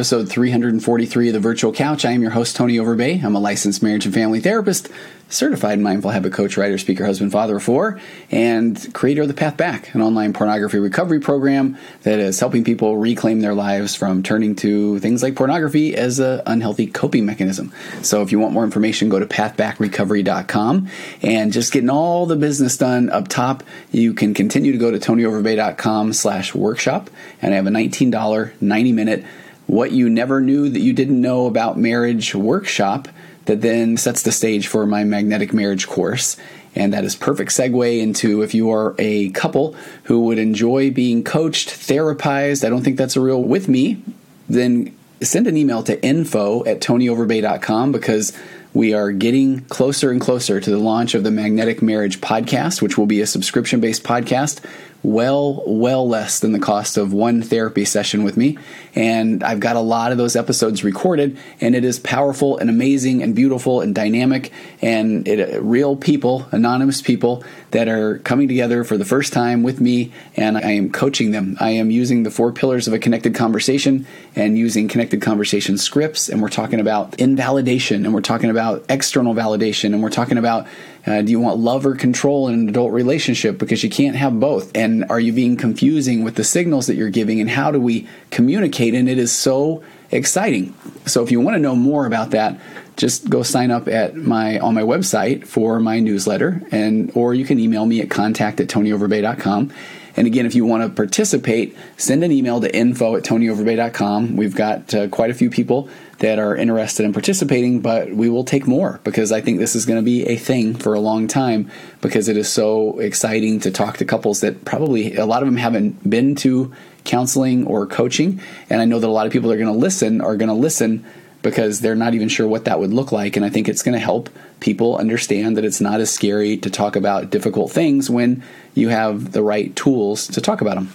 episode 343 of the Virtual Couch. I am your host, Tony Overbay. I'm a licensed marriage and family therapist, certified mindful habit coach, writer, speaker, husband, father of four, and creator of The Path Back, an online pornography recovery program that is helping people reclaim their lives from turning to things like pornography as an unhealthy coping mechanism. So if you want more information, go to pathbackrecovery.com. And just getting all the business done up top, you can continue to go to tonyoverbay.com slash workshop. And I have a $19 90 minute what you never knew that you didn't know about marriage workshop that then sets the stage for my magnetic marriage course. And that is perfect segue into if you are a couple who would enjoy being coached, therapized. I don't think that's a real with me. Then send an email to info at tonyoverbay.com because we are getting closer and closer to the launch of the Magnetic Marriage podcast, which will be a subscription based podcast well, well less than the cost of one therapy session with me. And I've got a lot of those episodes recorded, and it is powerful and amazing and beautiful and dynamic. And it, uh, real people, anonymous people that are coming together for the first time with me, and I am coaching them. I am using the four pillars of a connected conversation and using connected conversation scripts. And we're talking about invalidation, and we're talking about external validation, and we're talking about uh, do you want love or control in an adult relationship? Because you can't have both. And are you being confusing with the signals that you're giving? And how do we communicate? And it is so exciting. So if you want to know more about that, just go sign up at my on my website for my newsletter and or you can email me at contact at tonyoverbay.com and again, if you want to participate, send an email to info at tonyoverbay.com. We've got uh, quite a few people that are interested in participating, but we will take more because I think this is going to be a thing for a long time because it is so exciting to talk to couples that probably a lot of them haven't been to counseling or coaching. And I know that a lot of people that are going to listen are going to listen because they're not even sure what that would look like. And I think it's going to help people understand that it's not as scary to talk about difficult things when you have the right tools to talk about them.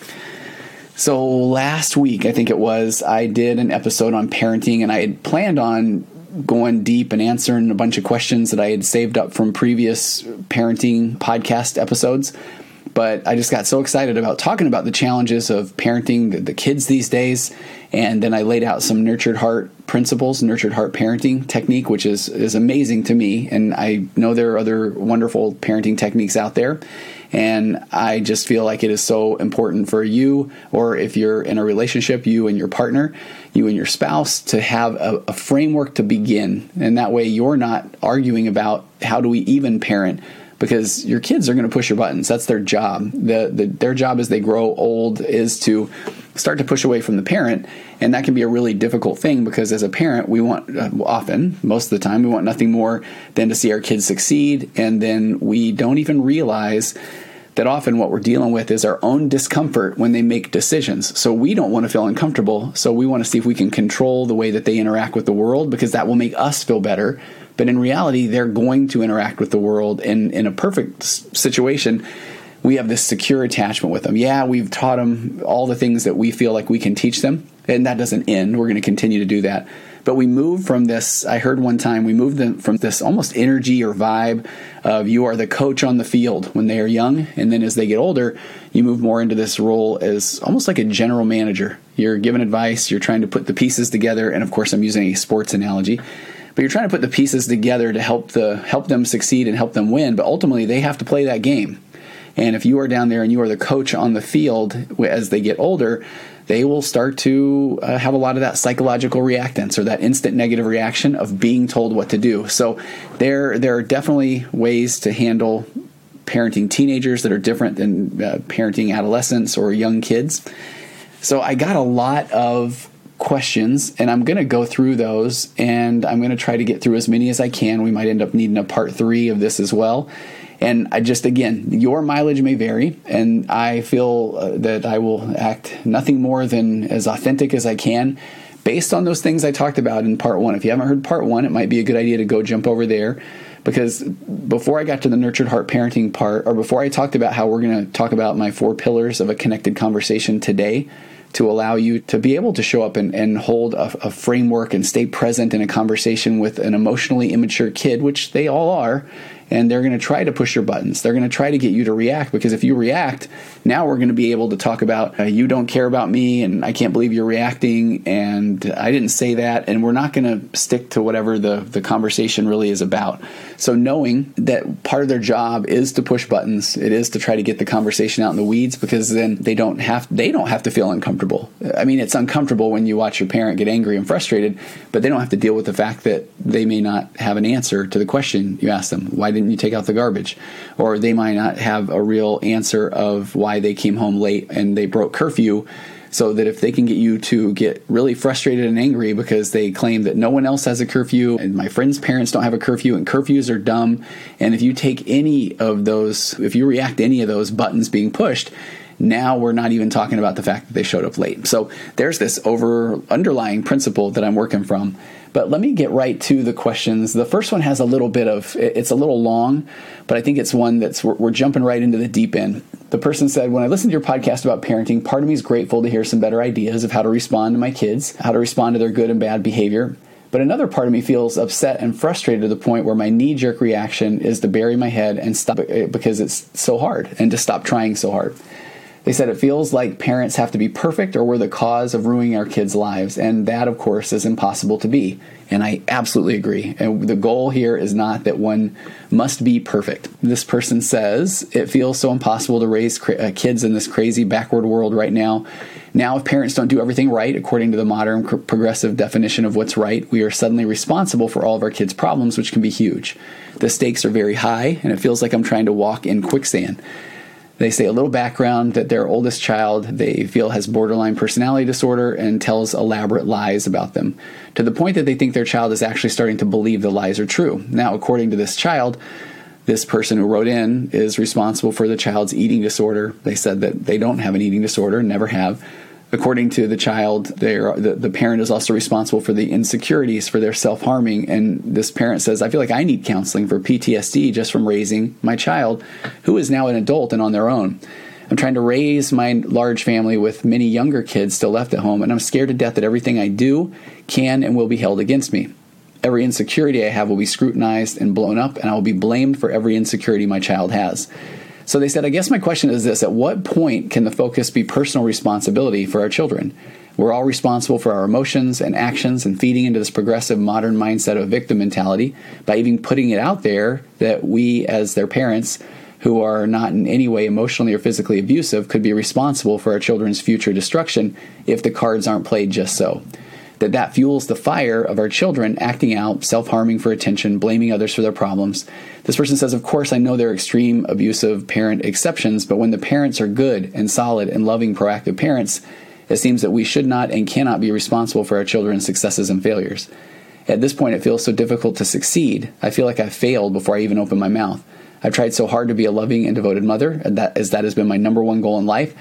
So last week, I think it was, I did an episode on parenting and I had planned on going deep and answering a bunch of questions that I had saved up from previous parenting podcast episodes but I just got so excited about talking about the challenges of parenting the, the, kids these days. And then I laid out some nurtured heart principles, nurtured heart parenting technique, which is, is amazing to me. And I know there are other wonderful parenting techniques out there. And I just feel like it is so important for you, or if you're in a relationship, you and your partner, you and your spouse, to have a, a framework to begin. And that way you're not arguing about how do we even parent because your kids are going to push your buttons. That's their job. The, the, their job as they grow old is to start to push away from the parent, and that can be a really difficult thing because as a parent, we want uh, often, most of the time, we want nothing more than to see our kids succeed, and then we don't even realize that often what we're dealing with is our own discomfort when they make decisions. So we don't want to feel uncomfortable. So we want to see if we can control the way that they interact with the world because that will make us feel better but in reality, they're going to interact with the world. And in a perfect situation, we have this secure attachment with them. Yeah, we've taught them all the things that we feel like we can teach them, and that doesn't end. We're going to continue to do that. But we move from this, I heard one time, we moved them from this almost energy or vibe of you are the coach on the field when they are young. And then as they get older, you move more into this role as almost like a general manager. You're giving advice, you're trying to put the pieces together. And of course, I'm using a sports analogy but you're trying to put the pieces together to help the help them succeed and help them win but ultimately they have to play that game and if you are down there and you are the coach on the field as they get older they will start to uh, have a lot of that psychological reactance or that instant negative reaction of being told what to do so there there are definitely ways to handle parenting teenagers that are different than uh, parenting adolescents or young kids so i got a lot of questions and I'm going to go through those and I'm going to try to get through as many as I can. We might end up needing a part 3 of this as well. And I just again, your mileage may vary and I feel uh, that I will act nothing more than as authentic as I can based on those things I talked about in part 1. If you haven't heard part 1, it might be a good idea to go jump over there because before I got to the nurtured heart parenting part or before I talked about how we're going to talk about my four pillars of a connected conversation today, to allow you to be able to show up and, and hold a, a, framework and stay present in a conversation with an emotionally immature kid, which they all are, and they're going to try to push your buttons. They're going to try to get you to react because if you react, now we're going to be able to talk about uh, you don't care about me and I can't believe you're reacting and I didn't say that and we're not going to stick to whatever the the conversation really is about. So knowing that part of their job is to push buttons, it is to try to get the conversation out in the weeds because then they don't have they don't have to feel uncomfortable. I mean, it's uncomfortable when you watch your parent get angry and frustrated, but they don't have to deal with the fact that they may not have an answer to the question you ask them. Why didn't you take out the garbage? Or they might not have a real answer of why they came home late and they broke curfew so that if they can get you to get really frustrated and angry because they claim that no one else has a curfew and my friends' parents don't have a curfew and curfews are dumb, and if you take any of those, if you react to any of those buttons being pushed, now we're not even talking about the fact that they showed up late. So there's this over underlying principle that I'm working from. But let me get right to the questions. The first one has a little bit of it's a little long, but I think it's one that's we're, we're jumping right into the deep end. The person said, When I listen to your podcast about parenting, part of me is grateful to hear some better ideas of how to respond to my kids, how to respond to their good and bad behavior. But another part of me feels upset and frustrated to the point where my knee jerk reaction is to bury my head and stop because it's so hard and to stop trying so hard. They said it feels like parents have to be perfect or we're the cause of ruining our kids' lives. And that, of course, is impossible to be. And I absolutely agree. And the goal here is not that one must be perfect. This person says it feels so impossible to raise uh, kids in this crazy backward world right now. Now, if parents don't do everything right according to the modern progressive definition of what's right, we are suddenly responsible for all of our kids' problems, which can be huge. The stakes are very high, and it feels like I'm trying to walk in quicksand. They say a little background that their oldest child they feel has borderline personality disorder and tells elaborate lies about them, to the point that they think their child is actually starting to believe the lies are true. Now, according to this child, this person who wrote in is responsible for the child's eating disorder. They said that they don't have an eating disorder, never have. According to the child, the, the parent is also responsible for the insecurities for their self harming. And this parent says, I feel like I need counseling for PTSD just from raising my child, who is now an adult and on their own. I'm trying to raise my large family with many younger kids still left at home, and I'm scared to death that everything I do can and will be held against me. Every insecurity I have will be scrutinized and blown up, and I will be blamed for every insecurity my child has. So they said, I guess my question is this At what point can the focus be personal responsibility for our children? We're all responsible for our emotions and actions and feeding into this progressive modern mindset of victim mentality by even putting it out there that we, as their parents, who are not in any way emotionally or physically abusive, could be responsible for our children's future destruction if the cards aren't played just so that that fuels the fire of our children acting out, self-harming for attention, blaming others for their problems. This person says, "Of course, I know there are extreme abusive parent exceptions, but when the parents are good and solid and loving proactive parents, it seems that we should not and cannot be responsible for our children's successes and failures." At this point, it feels so difficult to succeed. I feel like I've failed before I even open my mouth. I've tried so hard to be a loving and devoted mother, and that, as that has been my number one goal in life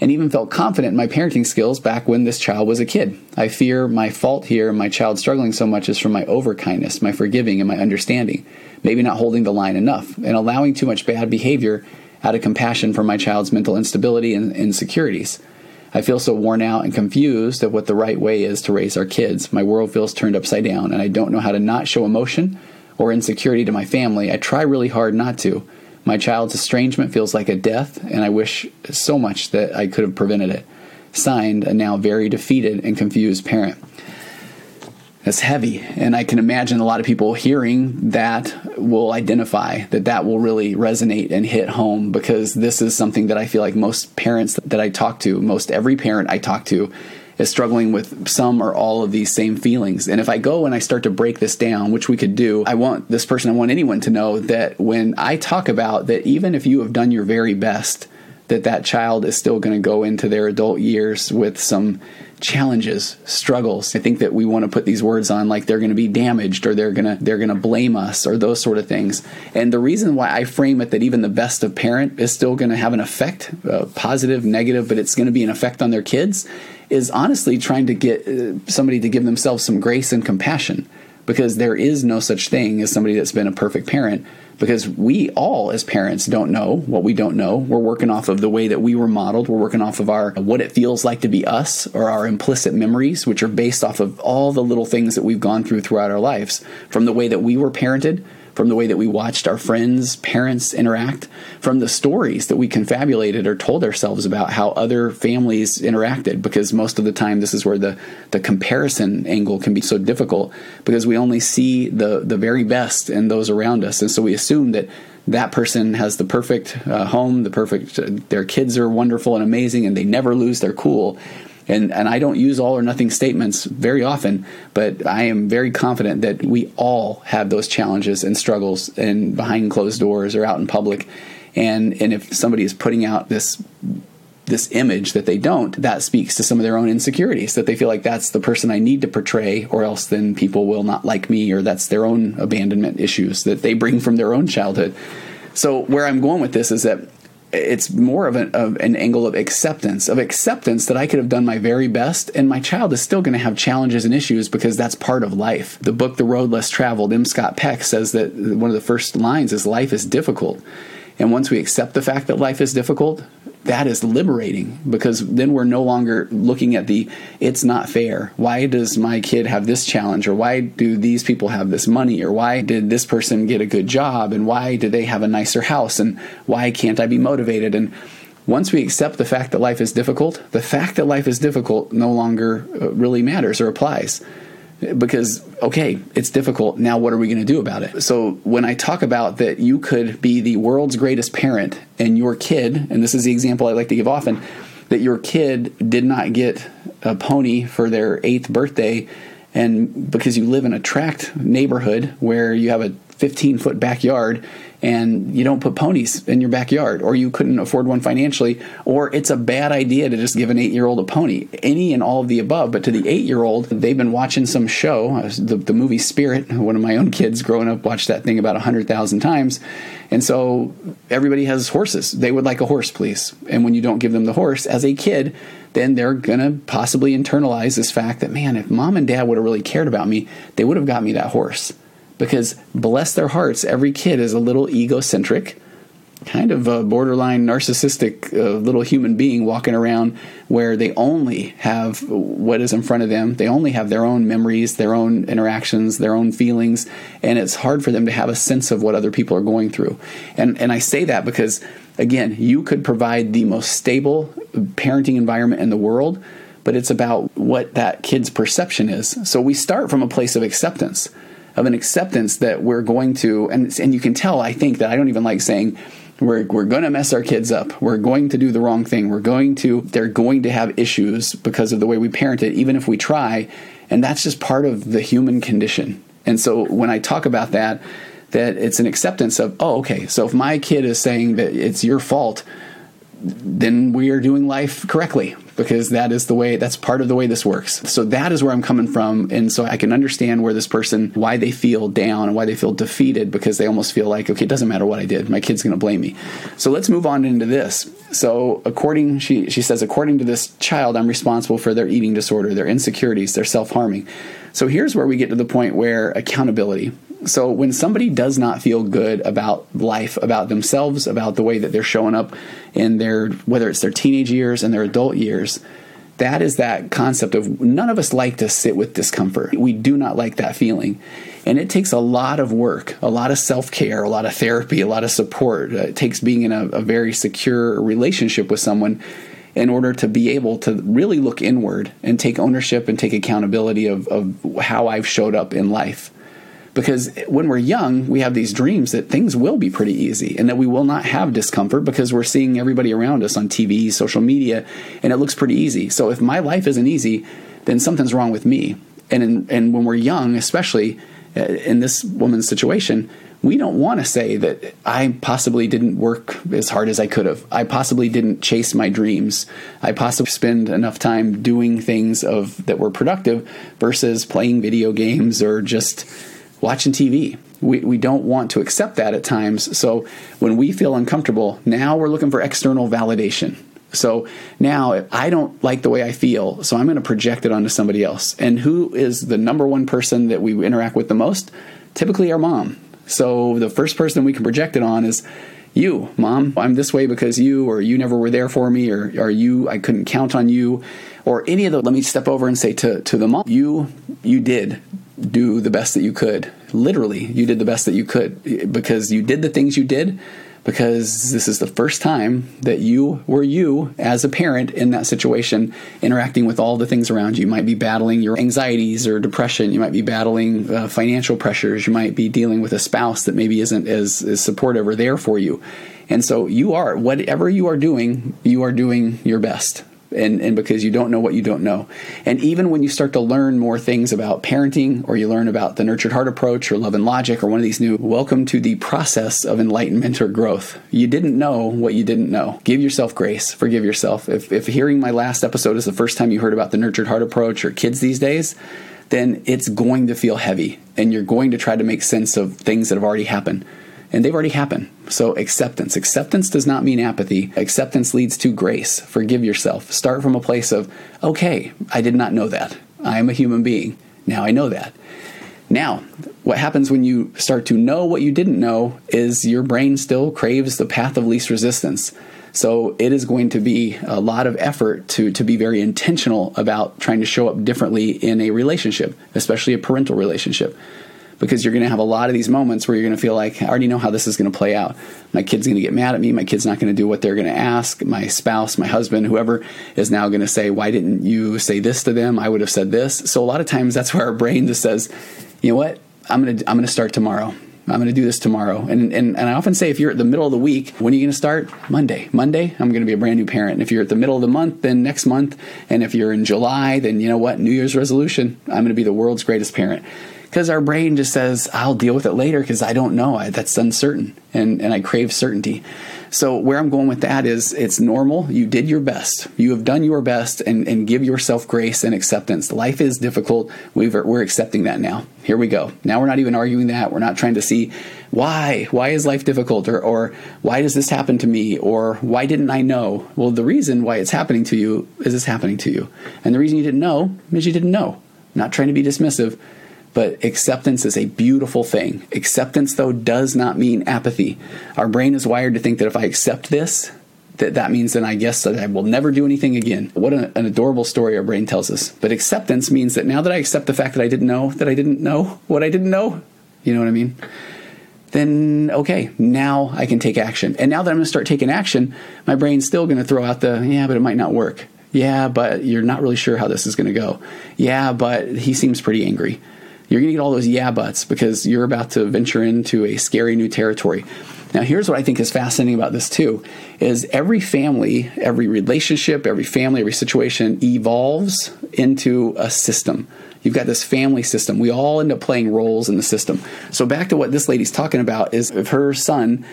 and even felt confident in my parenting skills back when this child was a kid. I fear my fault here and my child struggling so much is from my overkindness, my forgiving, and my understanding, maybe not holding the line enough, and allowing too much bad behavior out of compassion for my child's mental instability and insecurities. I feel so worn out and confused of what the right way is to raise our kids. My world feels turned upside down, and I don't know how to not show emotion or insecurity to my family. I try really hard not to my child's estrangement feels like a death, and I wish so much that I could have prevented it. Signed, a now very defeated and confused parent. That's heavy, and I can imagine a lot of people hearing that will identify that that will really resonate and hit home because this is something that I feel like most parents that I talk to, most every parent I talk to, is struggling with some or all of these same feelings. And if I go and I start to break this down, which we could do, I want this person, I want anyone to know that when I talk about that, even if you have done your very best, that that child is still going to go into their adult years with some challenges, struggles. I think that we want to put these words on like they're going to be damaged or they're going to they're going to blame us or those sort of things. And the reason why I frame it that even the best of parent is still going to have an effect, uh, positive, negative, but it's going to be an effect on their kids is honestly trying to get uh, somebody to give themselves some grace and compassion because there is no such thing as somebody that's been a perfect parent because we all as parents don't know what we don't know. We're working off of the way that we were modeled. We're working off of our what it feels like to be us or our implicit memories which are based off of all the little things that we've gone through throughout our lives from the way that we were parented from the way that we watched our friends, parents interact, from the stories that we confabulated or told ourselves about how other families interacted. Because most of the time, this is where the, the comparison angle can be so difficult because we only see the, the very best in those around us. And so we assume that that person has the perfect uh, home, the perfect, uh, their kids are wonderful and amazing, and they never lose their cool. And, and I don't use all or nothing statements very often, but I am very confident that we all have those challenges and struggles and behind closed doors or out in public. And, and if somebody is putting out this this image that they don't, that speaks to some of their own insecurities, that they feel like that's the person I need to portray, or else then people will not like me, or that's their own abandonment issues that they bring from their own childhood. So, where I'm going with this is that it's more of an, of an, angle of acceptance of acceptance that i could have done my very best and my child is still going to have challenges and issues because that's part of life. The book the road less traveled m. Scott peck says that one of the first lines is life is difficult. And once we accept the fact that life is difficult that is liberating because then we're no longer looking at the it's not fair. Why does my kid have this challenge? Or why do these people have this money? Or why did this person get a good job? And why do they have a nicer house? And why can't I be motivated? And once we accept the fact that life is difficult, the fact that life is difficult no longer uh, really matters or applies because okay it's difficult. Now what are we going to do about it? So when i talk about that you could be the world's greatest parent and your kid and this is the example i like to give often that your kid did not get a pony for their eighth birthday and because you live in a tract neighborhood where you have a 15 foot backyard and you don't put ponies in your backyard or you couldn't afford one financially or it's a bad idea to just give an eight year old a pony. Any and all of the above but to the eight year old they've been watching some show uh, the, the movie spirit. One of my own kids growing up watched that thing about 100000 times and so everybody has horses. They would like a horse please. And when you don't give them the horse as a kid then they're going to possibly internalize this fact that man if mom and dad would have really cared about me they would have got me that horse because bless their hearts, every kid is a little egocentric, kind of a borderline narcissistic uh, little human being walking around where they only have what is in front of them. They only have their own memories, their own interactions, their own feelings, and it's hard for them to have a sense of what other people are going through. And and I say that because again, you could provide the most stable parenting environment in the world, but it's about what that kid's perception is. So we start from a place of acceptance of an acceptance that we're going to, and, and you can tell, I think, that I don't even like saying, we're, we're going to mess our kids up. We're going to do the wrong thing. We're going to, they're going to have issues because of the way we parent it, even if we try. And that's just part of the human condition. And so when I talk about that, that it's an acceptance of, oh, okay, so if my kid is saying that it's your fault, then we are doing life correctly because that is the way that's part of the way this works. So that is where I'm coming from and so I can understand where this person why they feel down and why they feel defeated because they almost feel like okay, it doesn't matter what I did. My kid's going to blame me. So let's move on into this. So according she she says according to this child I'm responsible for their eating disorder, their insecurities, their self-harming. So here's where we get to the point where accountability so when somebody does not feel good about life, about themselves, about the way that they're showing up in their whether it's their teenage years and their adult years, that is that concept of none of us like to sit with discomfort. We do not like that feeling. And it takes a lot of work, a lot of self care, a lot of therapy, a lot of support. Uh, it takes being in a, a very secure relationship with someone in order to be able to really look inward and take ownership and take accountability of, of how I've showed up in life. Because when we're young, we have these dreams that things will be pretty easy and that we will not have discomfort because we're seeing everybody around us on TV, social media, and it looks pretty easy. So if my life isn't easy, then something's wrong with me. And in, and when we're young, especially uh, in this woman's situation, we don't want to say that I possibly didn't work as hard as I could have. I possibly didn't chase my dreams. I possibly spend enough time doing things of that were productive versus playing video games or just watching TV. We, we don't want to accept that at times. So when we feel uncomfortable, now we're looking for external validation. So now if I don't like the way I feel, so I'm going to project it onto somebody else. And who is the number one person that we interact with the most? Typically our mom. So the first person we can project it on is you, mom. I'm this way because you, or you never were there for me, or, or you, I couldn't count on you, or any of the. Let me step over and say to, to the mom, you, you did do the best that you could. Literally, you did the best that you could because you did the things you did because this is the first time that you were you as a parent in that situation interacting with all the things around you. You might be battling your anxieties or depression. You might be battling uh, financial pressures. You might be dealing with a spouse that maybe isn't as, as supportive or there for you. And so you are, whatever you are doing, you are doing your best and, and because you don't know what you don't know. And even when you start to learn more things about parenting, or you learn about the nurtured heart approach, or love and logic, or one of these new, welcome to the process of enlightenment or growth. You didn't know what you didn't know. Give yourself grace, forgive yourself. If, if hearing my last episode is the first time you heard about the nurtured heart approach or kids these days, then it's going to feel heavy, and you're going to try to make sense of things that have already happened and they've already happened. So, acceptance. Acceptance does not mean apathy. Acceptance leads to grace. Forgive yourself. Start from a place of, okay, I did not know that. I am a human being. Now I know that. Now, what happens when you start to know what you didn't know is your brain still craves the path of least resistance. So it is going to be a lot of effort to, to be very intentional about trying to show up differently in a relationship, especially a parental relationship because you're going to have a lot of these moments where you're going to feel like, I already know how this is going to play out. My kid's going to get mad at me. My kid's not going to do what they're going to ask. My spouse, my husband, whoever is now going to say, Why didn't you say this to them? I would have said this. So a lot of times that's where our brain just says, You know what? I'm going to, I'm going to start tomorrow. I'm going to do this tomorrow. And, and, and I often say, if you're at the middle of the week, when are you going to start? Monday. Monday, I'm going to be a brand new parent. And if you're at the middle of the month, then next month. And if you're in July, then you know what? New Year's resolution, I'm going to be the world's greatest parent because our brain just says, I'll deal with it later because I don't know. I, that's uncertain. And, and I crave certainty. So, where I'm going with that is it's normal. You did your best. You have done your best and, and give yourself grace and acceptance. Life is difficult. we are accepting that now. Here we go. Now we're not even arguing that. We're not trying to see why. Why is life difficult? Or, or why does this happen to me? Or why didn't I know? Well, the reason why it's happening to you is it's happening to you. And the reason you didn't know is you didn't know. not trying to be dismissive but acceptance is a beautiful thing. Acceptance, though, does not mean apathy. Our brain is wired to think that if I accept this, that that means then I guess that I will never do anything again. What an, an, adorable story our brain tells us. But acceptance means that now that I accept the fact that I didn't know that I didn't know what I didn't know, you know what I mean? Then okay, now I can take action. And now that I'm going to start taking action, my brain's still going to throw out the yeah, but it might not work. Yeah, but you're not really sure how this is going to go. Yeah, but he seems pretty angry you're going to get all those yeah buts because you're about to venture into a scary new territory. Now, here's what I think is fascinating about this too is every family, every relationship, every family, every situation evolves into a system. You've got this family system. We all end up playing roles in the system. So back to what this lady's talking about is if her son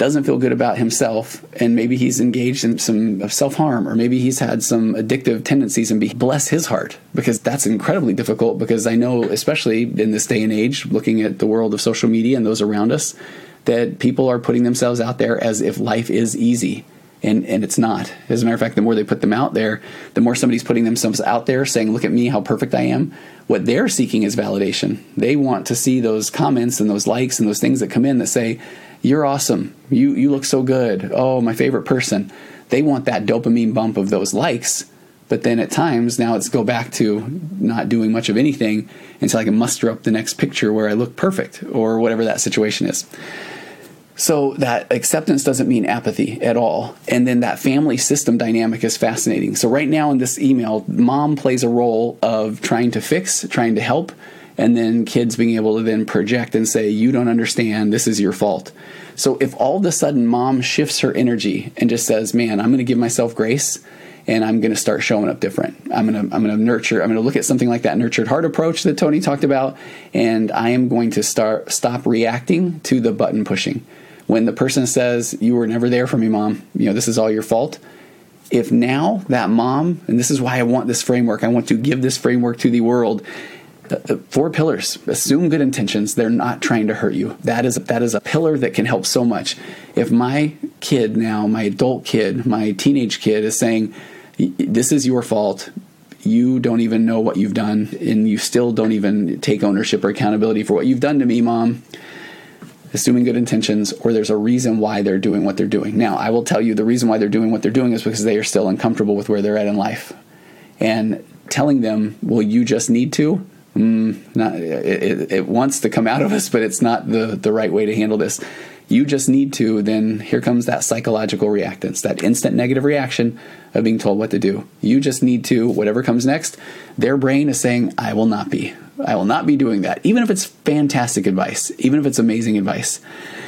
doesn't feel good about himself and maybe he's engaged in some self-harm or maybe he's had some addictive tendencies and be bless his heart because that's incredibly difficult because I know especially in this day and age looking at the world of social media and those around us that people are putting themselves out there as if life is easy and and it's not. As a matter of fact, the more they put them out there, the more somebody's putting themselves out there saying, "Look at me, how perfect I am." What they're seeking is validation. They want to see those comments and those likes and those things that come in that say, you're awesome. You you look so good. Oh, my favorite person. They want that dopamine bump of those likes. But then at times now it's go back to not doing much of anything until I can muster up the next picture where I look perfect or whatever that situation is. So that acceptance doesn't mean apathy at all. And then that family system dynamic is fascinating. So right now in this email, mom plays a role of trying to fix, trying to help, and then kids being able to then project and say, You don't understand, this is your fault. So if all of a sudden mom shifts her energy and just says, Man, I'm going to give myself grace and I'm going to start showing up different. I'm going to I'm going to nurture. I'm going to look at something like that nurtured heart approach that Tony talked about, and I am going to start stop reacting to the button pushing. When the person says, "You were never there for me, mom. You know this is all your fault." If now that mom, and this is why I want this framework, I want to give this framework to the world, Uh, four pillars. Assume good intentions. They're not trying to hurt you. That is that is a pillar that can help so much. If my kid now my adult kid my teenage kid is saying this is your fault. You don't even know what you've done and you still don't even take ownership or accountability for what you've done to me mom. Assuming good intentions or there's a reason why they're doing what they're doing. Now i will tell you the reason why they're doing what they're doing is because they are still uncomfortable with where they're at in life. And telling them well you just need to mm, not, it, it wants to come out of us, but it's not the, the right way to handle this. You just need to, then here comes that psychological reactance, that instant negative reaction of being told what to do. You just need to, whatever comes next, their brain is saying, I will not be. I will not be doing that, even if it's fantastic advice, even if it's amazing advice.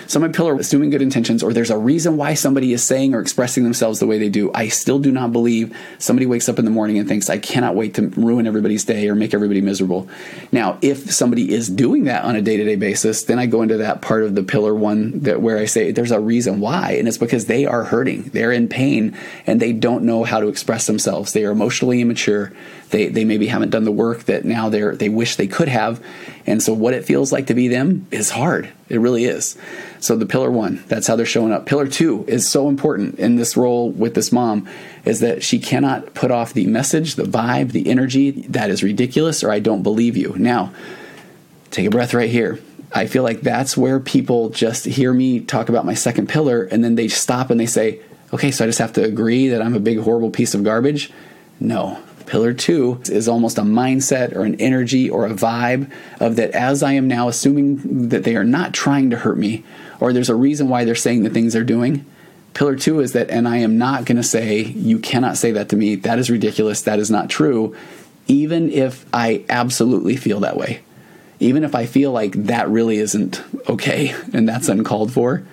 Some people are assuming good intentions, or there's a reason why somebody is saying or expressing themselves the way they do. I still do not believe somebody wakes up in the morning and thinks, I cannot wait to ruin everybody's day or make everybody miserable. Now, if somebody is doing that on a day to day basis, then I go into that part of the pillar one that where I say there's a reason why, and it's because they are hurting, they're in pain, and they don't know how to express themselves. They are emotionally immature. They, they maybe haven't done the work that now they're they wish they could have, and so what it feels like to be them is hard. It really is. So the pillar one, that's how they're showing up. Pillar two is so important in this role with this mom is that she cannot put off the message, the vibe, the energy that is ridiculous or I don't believe you. Now, take a breath right here. I feel like that's where people just hear me talk about my second pillar and then they stop and they say, okay, so I just have to agree that I'm a big, horrible piece of garbage? No, Pillar two is almost a mindset or an energy or a vibe of that as I am now assuming that they are not trying to hurt me or there's a reason why they're saying the things they're doing. Pillar two is that, and I am not going to say, you cannot say that to me. That is ridiculous. That is not true. Even if I absolutely feel that way. Even if I feel like that really isn't okay and that's uncalled for.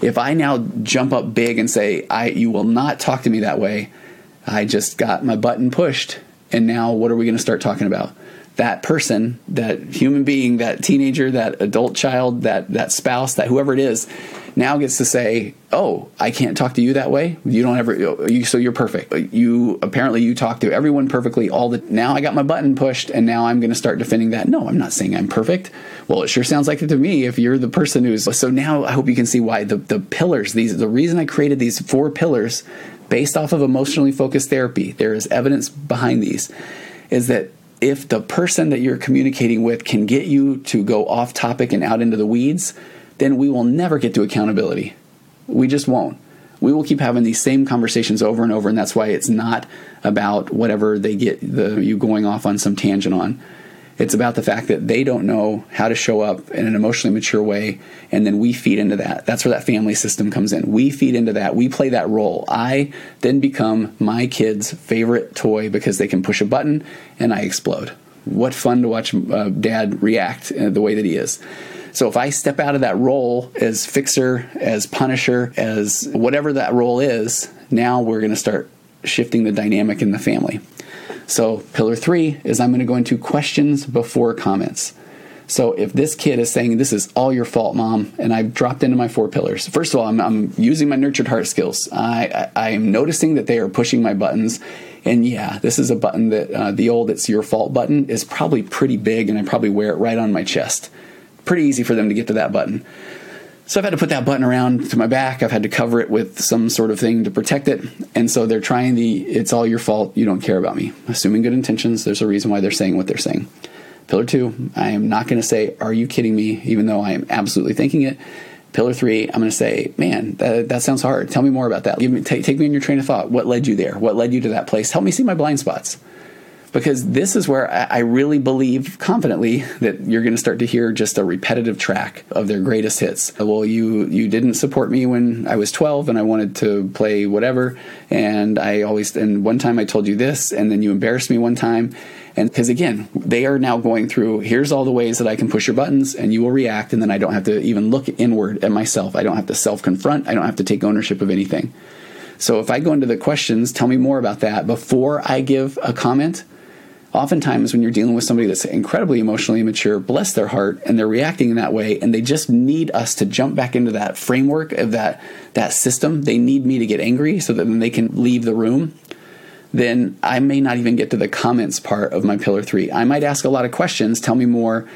If I now jump up big and say, I, you will not talk to me that way, I just got my button pushed. And now what are we going to start talking about? That person, that human being, that teenager, that adult child, that, that spouse, that whoever it is, now gets to say, "Oh, I can't talk to you that way. You don't ever. Oh, you, so you're perfect. You apparently you talk to everyone perfectly. All the now I got my button pushed, and now I'm going to start defending that. No, I'm not saying I'm perfect. Well, it sure sounds like it to me. If you're the person who's so now, I hope you can see why the the pillars. These the reason I created these four pillars based off of emotionally focused therapy, there is evidence behind these, is that if the person that you're communicating with can get you to go off topic and out into the weeds, then we will never get to accountability. We just won't. We will keep having these same conversations over and over, and that's why it's not about whatever they get the you going off on some tangent on. It's about the fact that they don't know how to show up in an emotionally mature way, and then we feed into that. That's where that family system comes in. We feed into that. We play that role. I then become my kid's favorite toy because they can push a button and I explode. What fun to watch uh, dad react the way that he is. So if I step out of that role as fixer, as punisher, as whatever that role is, now we're going to start shifting the dynamic in the family. So, pillar three is I'm going to go into questions before comments. So, if this kid is saying, This is all your fault, mom, and I've dropped into my four pillars, first of all, I'm, I'm using my nurtured heart skills. I, I, am noticing that they are pushing my buttons. And yeah, this is a button that uh, the old It's Your Fault button is probably pretty big, and I probably wear it right on my chest. Pretty easy for them to get to that button. So I've had to put that button around to my back. I've had to cover it with some sort of thing to protect it. And so they're trying the it's all your fault, you don't care about me. Assuming good intentions, there's a reason why they're saying what they're saying. Pillar two, I am not going to say, Are you kidding me? even though I am absolutely thinking it. Pillar three, I'm going to say, Man, that, that sounds hard. Tell me more about that. Give me, take, take me in your train of thought. What led you there? What led you to that place? Help me see my blind spots because this is where I really believe confidently that you're going to start to hear just a repetitive track of their greatest hits. Well, you you didn't support me when I was 12 and I wanted to play whatever, and I always and one time I told you this, and then you embarrassed me one time. And because again, they are now going through here's all the ways that I can push your buttons and you will react, and then I don't have to even look inward at myself. I don't have to self confront. I don't have to take ownership of anything. So if I go into the questions, tell me more about that before I give a comment oftentimes when you're dealing with somebody that's incredibly emotionally immature, bless their heart, and they're reacting in that way, and they just need us to jump back into that framework of that that system. They need me to get angry so that then they can leave the room. Then I may not even get to the comments part of my pillar three. I might ask a lot of questions, tell me more,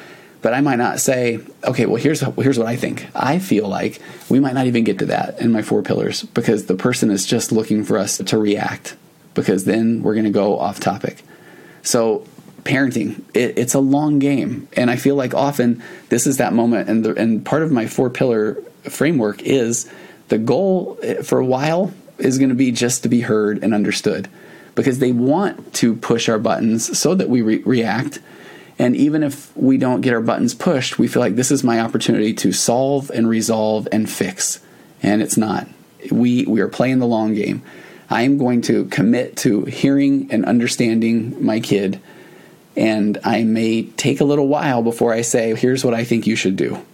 but I might not say, okay, well here's here's what I think. I feel like we might not even get to that in my four pillars because the person is just looking for us to react because then we're going to go off topic. So parenting it, it's a long game and i feel like often this is that moment and the, and part of my four pillar framework is the goal eh, for a while is going to be just to be heard and understood because they want to push our buttons so that we re- react And even if we don't get our buttons pushed, we feel like this is my opportunity to solve and resolve and fix. And it's not. We, we are playing the long game. I am going to commit to hearing and understanding my kid. And I may take a little while before I say, here's what I think you should do.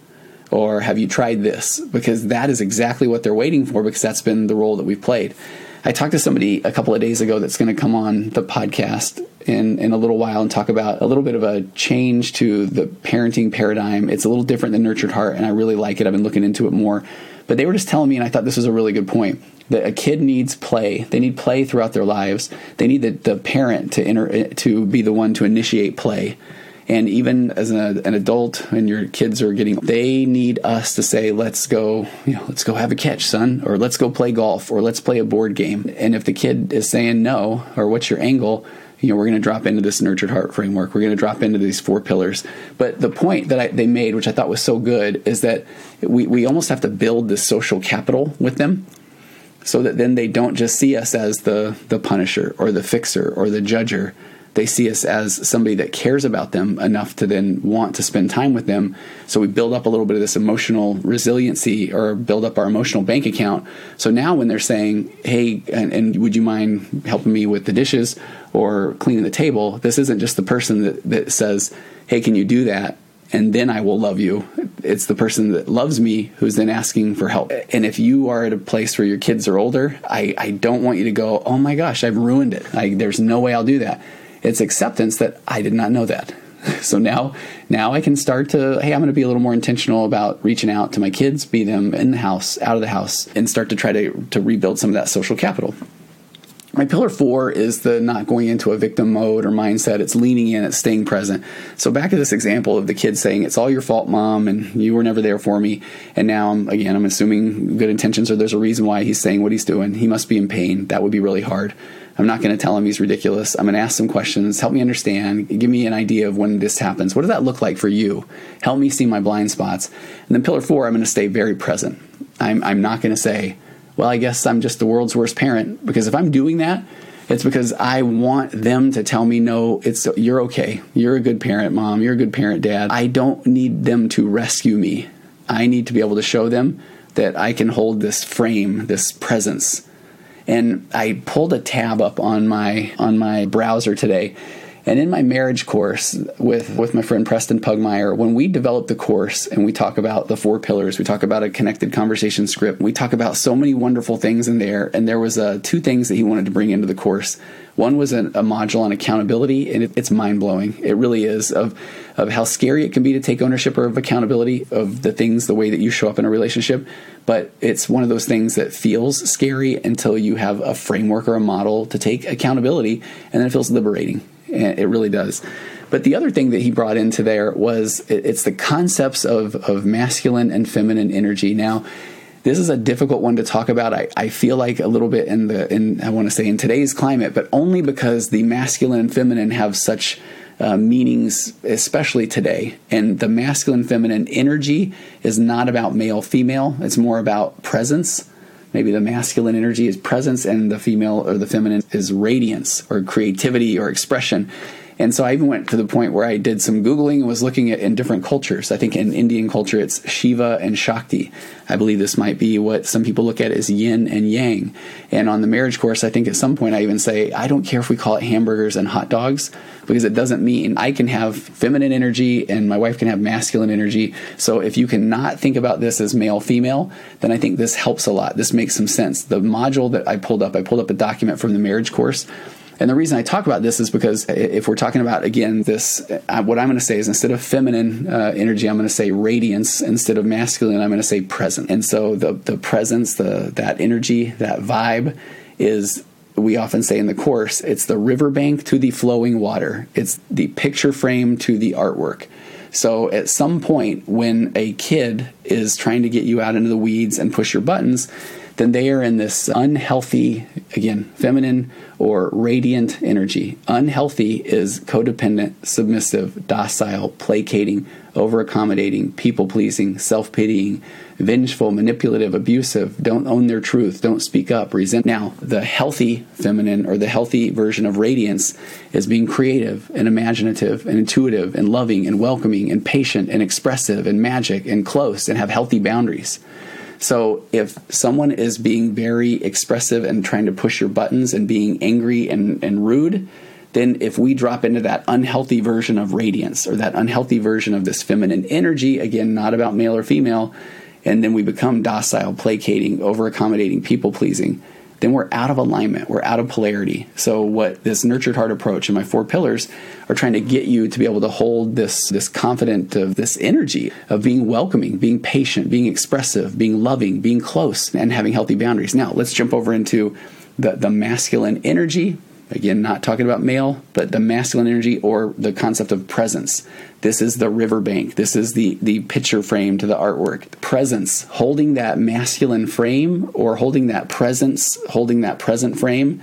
Or have you tried this? Because that is exactly what they're waiting for, because that's been the role that we've played. I talked to somebody a couple of days ago that's going to come on the podcast in, in a little while and talk about a little bit of a change to the parenting paradigm. It's a little different than Nurtured Heart, and I really like it. I've been looking into it more. But they were just telling me, and I thought this was a really good point, that a kid needs play. They need play throughout their lives. They need the, the parent to inter, to be the one to initiate play. And even as an, an adult, and your kids are getting, they need us to say, "Let's go, you know, let's go have a catch, son," or "Let's go play golf," or "Let's play a board game." And if the kid is saying no, or "What's your angle?" You know, we're going to drop into this nurtured heart framework. We're going to drop into these four pillars. But the point that I, they made, which I thought was so good, is that we, we almost have to build this social capital with them so that then they don't just see us as the, the punisher or the fixer or the judger, they see us as somebody that cares about them enough to then want to spend time with them. So we build up a little bit of this emotional resiliency or build up our emotional bank account. So now when they're saying, hey, and, and would you mind helping me with the dishes or cleaning the table? This isn't just the person that, that says, hey, can you do that? and then I will love you. It's the person that loves me who's then asking for help. And if you are at a place where your kids are older, I, I don't want you to go, oh my gosh, I've ruined it. I, there's no way I'll do that. It's acceptance that I did not know that. So now, now I can start to, hey, I'm going to be a little more intentional about reaching out to my kids, be them in the house, out of the house, and start to try to, to rebuild some of that social capital. My pillar four is the not going into a victim mode or mindset. It's leaning in, it's staying present. So back to this example of the kid saying, "It's all your fault, mom, and you were never there for me." And now, I'm, again, I'm assuming good intentions, or there's a reason why he's saying what he's doing. He must be in pain. That would be really hard. I'm not going to tell him he's ridiculous. I'm going to ask some questions, help me understand, give me an idea of when this happens. What does that look like for you? Help me see my blind spots. And then pillar four, I'm going to stay very present. I'm, I'm not going to say, well, I guess I'm just the world's worst parent because if I'm doing that, it's because I want them to tell me, no, it's you're okay. You're a good parent, mom. You're a good parent, dad. I don't need them to rescue me. I need to be able to show them that I can hold this frame, this presence and I pulled a tab up on my on my browser today. And in my marriage course with, with my friend Preston Pugmire, when we develop the course and we talk about the four pillars, we talk about a connected conversation script, we talk about so many wonderful things in there. And there was uh, two things that he wanted to bring into the course. One was a, a module on accountability, and it, it's mind blowing. It really is of of how scary it can be to take ownership or of accountability of the things, the way that you show up in a relationship. But it's one of those things that feels scary until you have a framework or a model to take accountability, and then it feels liberating. And it really does. But the other thing that he brought into there was it's the concepts of, of masculine and feminine energy. Now, this is a difficult one to talk about. I, I feel like a little bit in the in I want to say in today's climate, but only because the masculine and feminine have such uh, meanings, especially today. And the masculine feminine energy is not about male female, it's more about presence. Maybe the masculine energy is presence, and the female or the feminine is radiance or creativity or expression. And so I even went to the point where I did some Googling and was looking at in different cultures. I think in Indian culture, it's Shiva and Shakti. I believe this might be what some people look at as yin and yang. And on the marriage course, I think at some point I even say, I don't care if we call it hamburgers and hot dogs because it doesn't mean I can have feminine energy and my wife can have masculine energy. So if you cannot think about this as male female, then I think this helps a lot. This makes some sense. The module that I pulled up, I pulled up a document from the marriage course and the reason I talk about this is because if we're talking about, again, this, uh, what I'm going to say is instead of feminine uh, energy, I'm going to say radiance. Instead of masculine, I'm going to say present. And so the, the presence, the, that energy, that vibe is we often say in the course, it's the riverbank to the flowing water. It's the picture frame to the artwork. So at some point, when a kid is trying to get you out into the weeds and push your buttons, then they are in this unhealthy, again, feminine or radiant energy. Unhealthy is codependent, submissive, docile, placating, over accommodating, people pleasing, self pitying, vengeful, manipulative, abusive, don't own their truth, don't speak up, resent. Now, the healthy feminine or the healthy version of radiance is being creative and imaginative and intuitive and loving and welcoming and patient and expressive and magic and close and have healthy boundaries. So if someone is being very expressive and trying to push your buttons and being angry and, and rude, then if we drop into that unhealthy version of radiance or that unhealthy version of this feminine energy, again, not about male or female, and then we become docile, placating, over accommodating, people pleasing, then we're out of alignment. We're out of polarity. So what this nurtured heart approach and my four pillars are trying to get you to be able to hold this this confident of this energy of being welcoming, being patient, being expressive, being loving, being close, and having healthy boundaries. Now let's jump over into the, the masculine energy Again, not talking about male, but the masculine energy or the concept of presence. This is the riverbank. This is the, the picture frame to the artwork. Presence, holding that masculine frame or holding that presence, holding that present frame.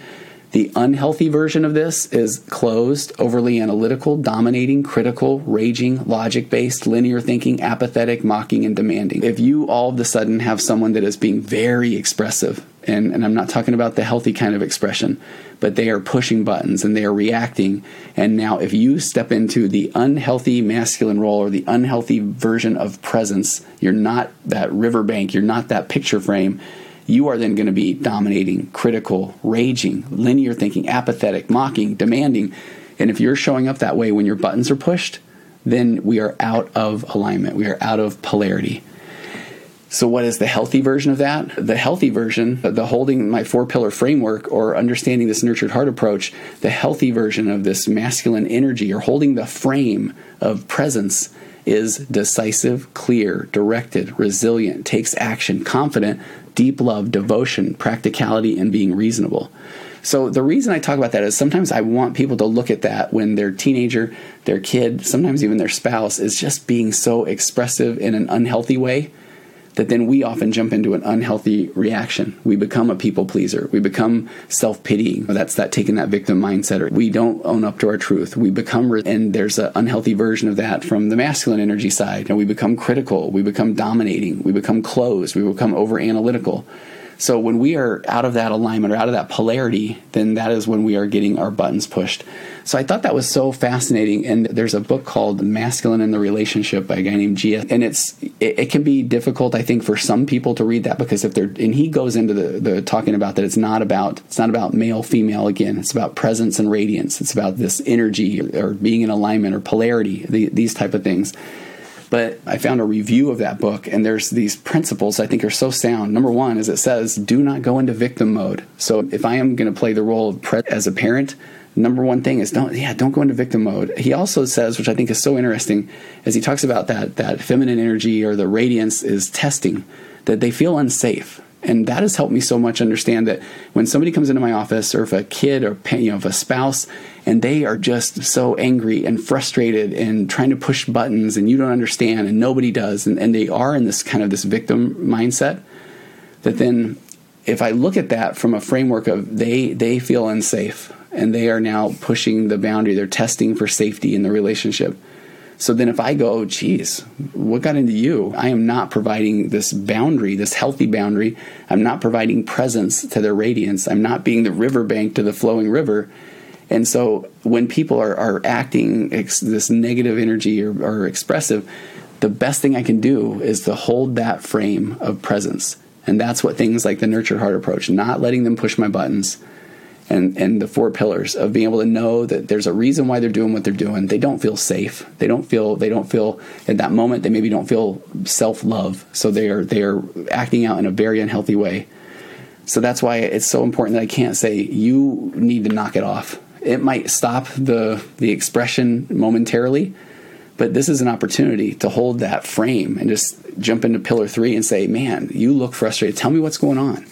The unhealthy version of this is closed, overly analytical, dominating, critical, raging, logic based, linear thinking, apathetic, mocking, and demanding. If you all of a sudden have someone that is being very expressive, and, and I'm not talking about the healthy kind of expression, but they are pushing buttons and they are reacting. And now, if you step into the unhealthy masculine role or the unhealthy version of presence, you're not that riverbank, you're not that picture frame. You are then going to be dominating, critical, raging, linear thinking, apathetic, mocking, demanding. And if you're showing up that way when your buttons are pushed, then we are out of alignment. We are out of polarity. So, what is the healthy version of that? The healthy version, the holding my four pillar framework or understanding this nurtured heart approach, the healthy version of this masculine energy or holding the frame of presence is decisive, clear, directed, resilient, takes action, confident, deep love, devotion, practicality, and being reasonable. So the reason I talk about that is sometimes I want people to look at that when their teenager, their kid, sometimes even their spouse is just being so expressive in an unhealthy way that then we often jump into an unhealthy reaction. We become a people pleaser. We become self pitying. That's that taking that victim mindset. Or we don't own up to our truth. We become, and there's an unhealthy version of that from the masculine energy side. And we become critical. We become dominating. We become closed. We become over analytical. So when we are out of that alignment or out of that polarity, then that is when we are getting our buttons pushed. So I thought that was so fascinating. And there's a book called Masculine in the Relationship by a guy named Gia. And it's it, it, can be difficult, I think, for some people to read that because if they're and he goes into the, the talking about that it's not about it's not about male, female again. It's about presence and radiance. It's about this energy or, or being in alignment or polarity, the, these type of things. But I found a review of that book, and there's these principles I think are so sound. Number one is it says, do not go into victim mode. So if I am going to play the role of pre- as a parent, number one thing is don't yeah don't go into victim mode. He also says which i think is so interesting as he talks about that that feminine energy or the radiance is testing that they feel unsafe. And that has helped me so much understand that when somebody comes into my office or if a kid or you know if a spouse and they are just so angry and frustrated and trying to push buttons and you don't understand and nobody does and, and they are in this kind of this victim mindset that then if i look at that from a framework of they they feel unsafe and they are now pushing the boundary they're testing for safety in the relationship so then if I go, oh, geez, what got into you? I am not providing this boundary, this healthy boundary. I'm not providing presence to their radiance. I'm not being the riverbank to the flowing river. And so when people are, are acting ex- this negative energy or, or expressive, the best thing I can do is to hold that frame of presence. And that's what things like the nurtured heart approach, not letting them push my buttons, and and the four pillars of being able to know that there's a reason why they're doing what they're doing. They don't feel safe. They don't feel they don't feel at that moment they maybe don't feel self-love. So they are they are acting out in a very unhealthy way. So that's why it's so important that I can't say you need to knock it off. It might stop the the expression momentarily, but this is an opportunity to hold that frame and just jump into pillar 3 and say, "Man, you look frustrated. Tell me what's going on.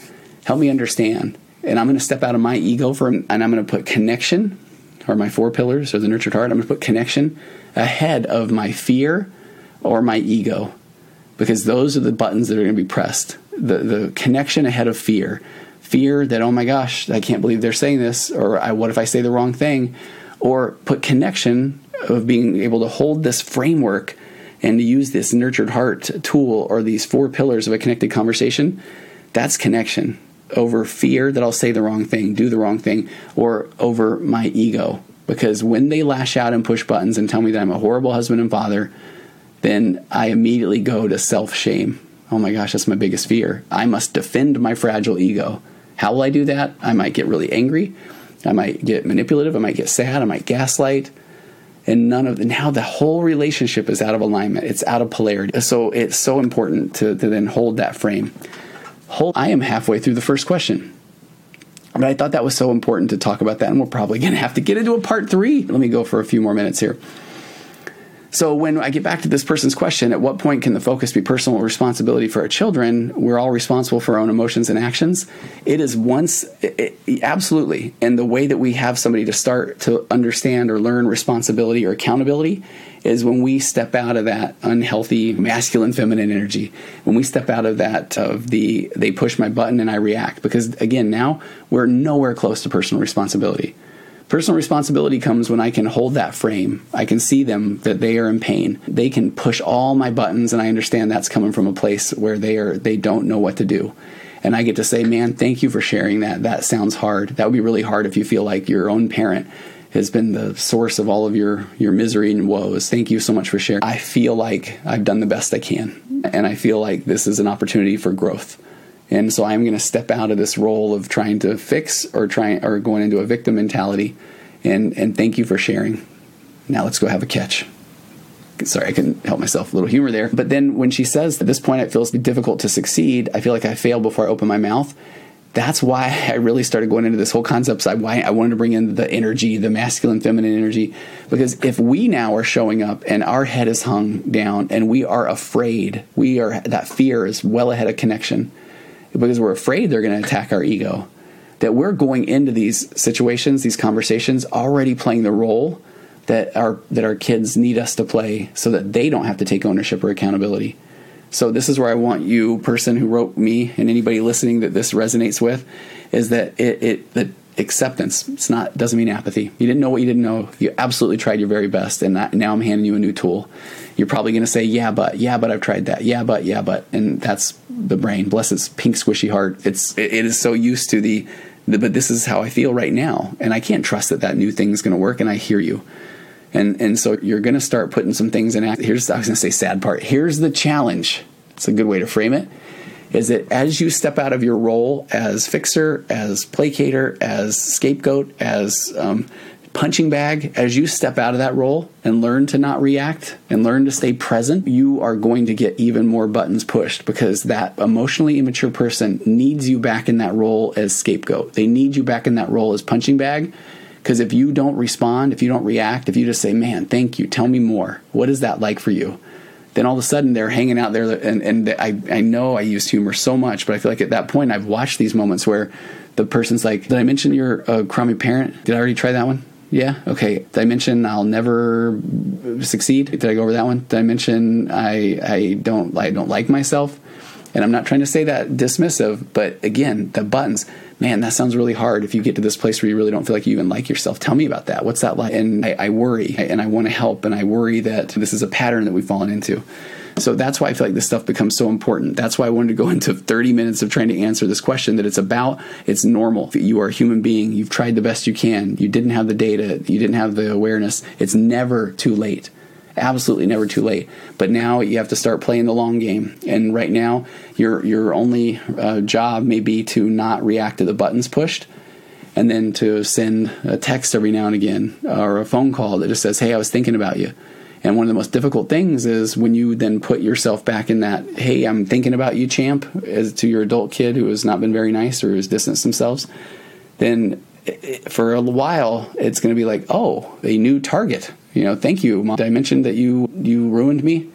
Help me understand." And I'm going to step out of my ego for, and I'm going to put connection, or my four pillars, or the nurtured heart. I'm going to put connection ahead of my fear or my ego, because those are the buttons that are going to be pressed. The the connection ahead of fear, fear that oh my gosh, I can't believe they're saying this, or I, what if I say the wrong thing, or put connection of being able to hold this framework and to use this nurtured heart tool or these four pillars of a connected conversation, that's connection over fear that I'll say the wrong thing, do the wrong thing, or over my ego. Because when they lash out and push buttons and tell me that I'm a horrible husband and father, then I immediately go to self shame. Oh my gosh, that's my biggest fear. I must defend my fragile ego. How will I do that? I might get really angry. I might get manipulative. I might get sad. I might gaslight. And none of the, now the whole relationship is out of alignment. It's out of polarity. So it's so important to, to then hold that frame. Hold, I am halfway through the first question. But I thought that was so important to talk about that, and we're probably going to have to get into a part three. Let me go for a few more minutes here. So when I get back to this person's question, at what point can the focus be personal responsibility for our children? We're all responsible for our own emotions and actions. It is once it, it, absolutely, and the way that we have somebody to start to understand or learn responsibility or accountability is when we step out of that unhealthy masculine feminine energy. When we step out of that of the they push my button and I react because again now we're nowhere close to personal responsibility. Personal responsibility comes when I can hold that frame. I can see them that they are in pain. They can push all my buttons and I understand that's coming from a place where they are they don't know what to do. And I get to say, "Man, thank you for sharing that. That sounds hard. That would be really hard if you feel like your own parent has been the source of all of your your misery and woes. Thank you so much for sharing. I feel like I've done the best I can, and I feel like this is an opportunity for growth. And so I'm going to step out of this role of trying to fix or trying or going into a victim mentality. And and thank you for sharing. Now let's go have a catch. Sorry, I couldn't help myself. A little humor there. But then when she says at this point it feels difficult to succeed, I feel like I fail before I open my mouth. That's why I really started going into this whole concept. So why I wanted to bring in the energy, the masculine, feminine energy, because if we now are showing up and our head is hung down and we are afraid, we are that fear is well ahead of connection because we're afraid they're going to attack our ego. That we're going into these situations, these conversations, already playing the role that our that our kids need us to play, so that they don't have to take ownership or accountability. So this is where I want you, person who wrote me, and anybody listening that this resonates with, is that it, it that acceptance. It's not doesn't mean apathy. You didn't know what you didn't know. You absolutely tried your very best, and now I'm handing you a new tool. You're probably going to say, "Yeah, but yeah, but I've tried that. Yeah, but yeah, but," and that's the brain. Bless its pink squishy heart. It's it, it is so used to the, the, but this is how I feel right now, and I can't trust that that new thing is going to work. And I hear you. And, and so you're going to start putting some things in act. Here's I was going to say sad part. Here's the challenge. It's a good way to frame it is that as you step out of your role as fixer, as placater, as scapegoat, as um, punching bag, as you step out of that role and learn to not react and learn to stay present, you are going to get even more buttons pushed because that emotionally immature person needs you back in that role as scapegoat. They need you back in that role as punching bag. Because if you don't respond, if you don't react, if you just say, man, thank you, tell me more, what is that like for you? then all of a sudden they're hanging out there and, and I, I know I use humor so much, but I feel like at that point I've watched these moments where the person's like, Did I mention you're a crummy parent? Did I already try that one? Yeah. Okay. Did I mention I'll never succeed? Did I go over that one? Did I mention I I don't I don't like myself? And I'm not trying to say that dismissive, but again, the buttons man, that sounds really hard if you get to this place where you really don't feel like you even like yourself. Tell me about that. What's that like? And I, I worry and I want to help and I worry that this is a pattern that we've fallen into. So that's why I feel like this stuff becomes so important. That's why I wanted to go into 30 minutes of trying to answer this question that it's about, it's normal. You are a human being. You've tried the best you can. You didn't have the data. You didn't have the awareness. It's never too late absolutely never too late. But now you have to start playing the long game. And right now, your your only uh, job may be to not react to the buttons pushed, and then to send a text every now and again or a phone call that just says, "Hey, I was thinking about you." And one of the most difficult things is when you then put yourself back in that, "Hey, I'm thinking about you," champ, as to your adult kid who has not been very nice or has distanced themselves. Then for a while, it's going to be like, "Oh, a new target." You know, thank you, mom. I mentioned that you you ruined me,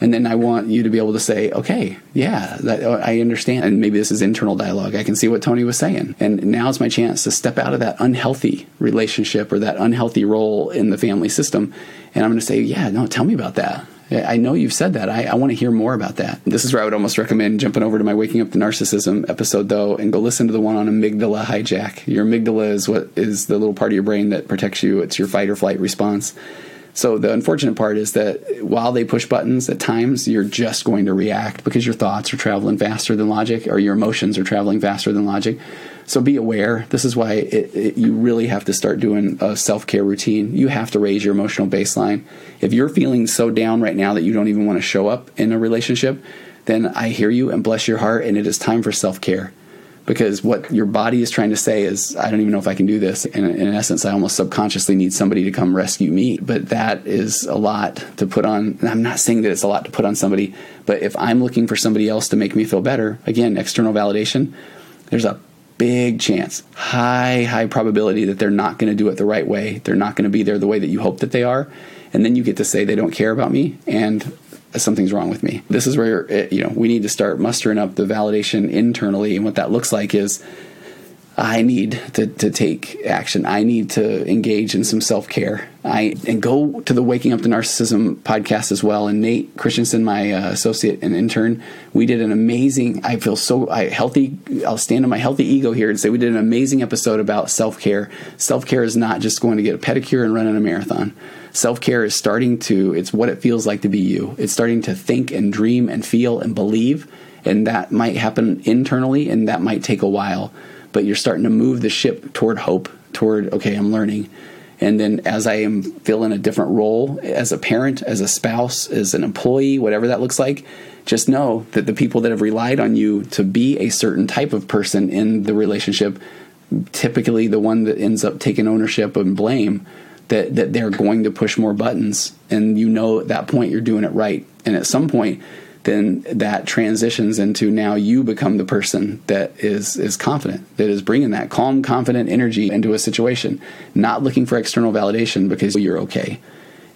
and then I want you to be able to say, okay, yeah, that, oh, I understand. And maybe this is internal dialogue. I can see what Tony was saying, and now is my chance to step out of that unhealthy relationship or that unhealthy role in the family system, and I'm going to say, yeah, no, tell me about that. I know you've said that. I, I want to hear more about that. This is where I would almost recommend jumping over to my Waking Up to Narcissism episode, though, and go listen to the one on amygdala hijack. Your amygdala is what is the little part of your brain that protects you, it's your fight or flight response. So the unfortunate part is that while they push buttons, at times you're just going to react because your thoughts are traveling faster than logic or your emotions are traveling faster than logic. So be aware. This is why it, it, you really have to start doing a self care routine. You have to raise your emotional baseline. If you're feeling so down right now that you don't even want to show up in a relationship, then I hear you and bless your heart, and it is time for self care because what your body is trying to say is, I don't even know if I can do this. And in essence, I almost subconsciously need somebody to come rescue me. But that is a lot to put on. I'm not saying that it's a lot to put on somebody, but if I'm looking for somebody else to make me feel better, again, external validation, there's a big chance, high, high probability that they're not going to do it the right way. They're not going to be there the way that you hope that they are. And then you get to say they don't care about me. And something's wrong with me. This is where it, you know we need to start mustering up the validation internally, and what that looks like is I need to, to take action. I need to engage in some self care. I and go to the Waking Up to Narcissism podcast as well. And Nate Christensen, my uh, associate and intern, we did an amazing. I feel so I, healthy. I'll stand on my healthy ego here and say we did an amazing episode about self care. Self care is not just going to get a pedicure and run in a marathon. Self care is starting to. It's what it feels like to be you. It's starting to think and dream and feel and believe, and that might happen internally, and that might take a while but you're starting to move the ship toward hope, toward, okay, I'm learning. And then as I am filling a different role as a parent, as a spouse, as an employee, whatever that looks like, just know that the people that have relied on you to be a certain type of person in the relationship, typically the one that ends up taking ownership and blame, that, that they're going to push more buttons. And you know at that point you're doing it right. And at some point, then that transitions into now you become the person that is is confident that is bringing that calm confident energy into a situation not looking for external validation because you're okay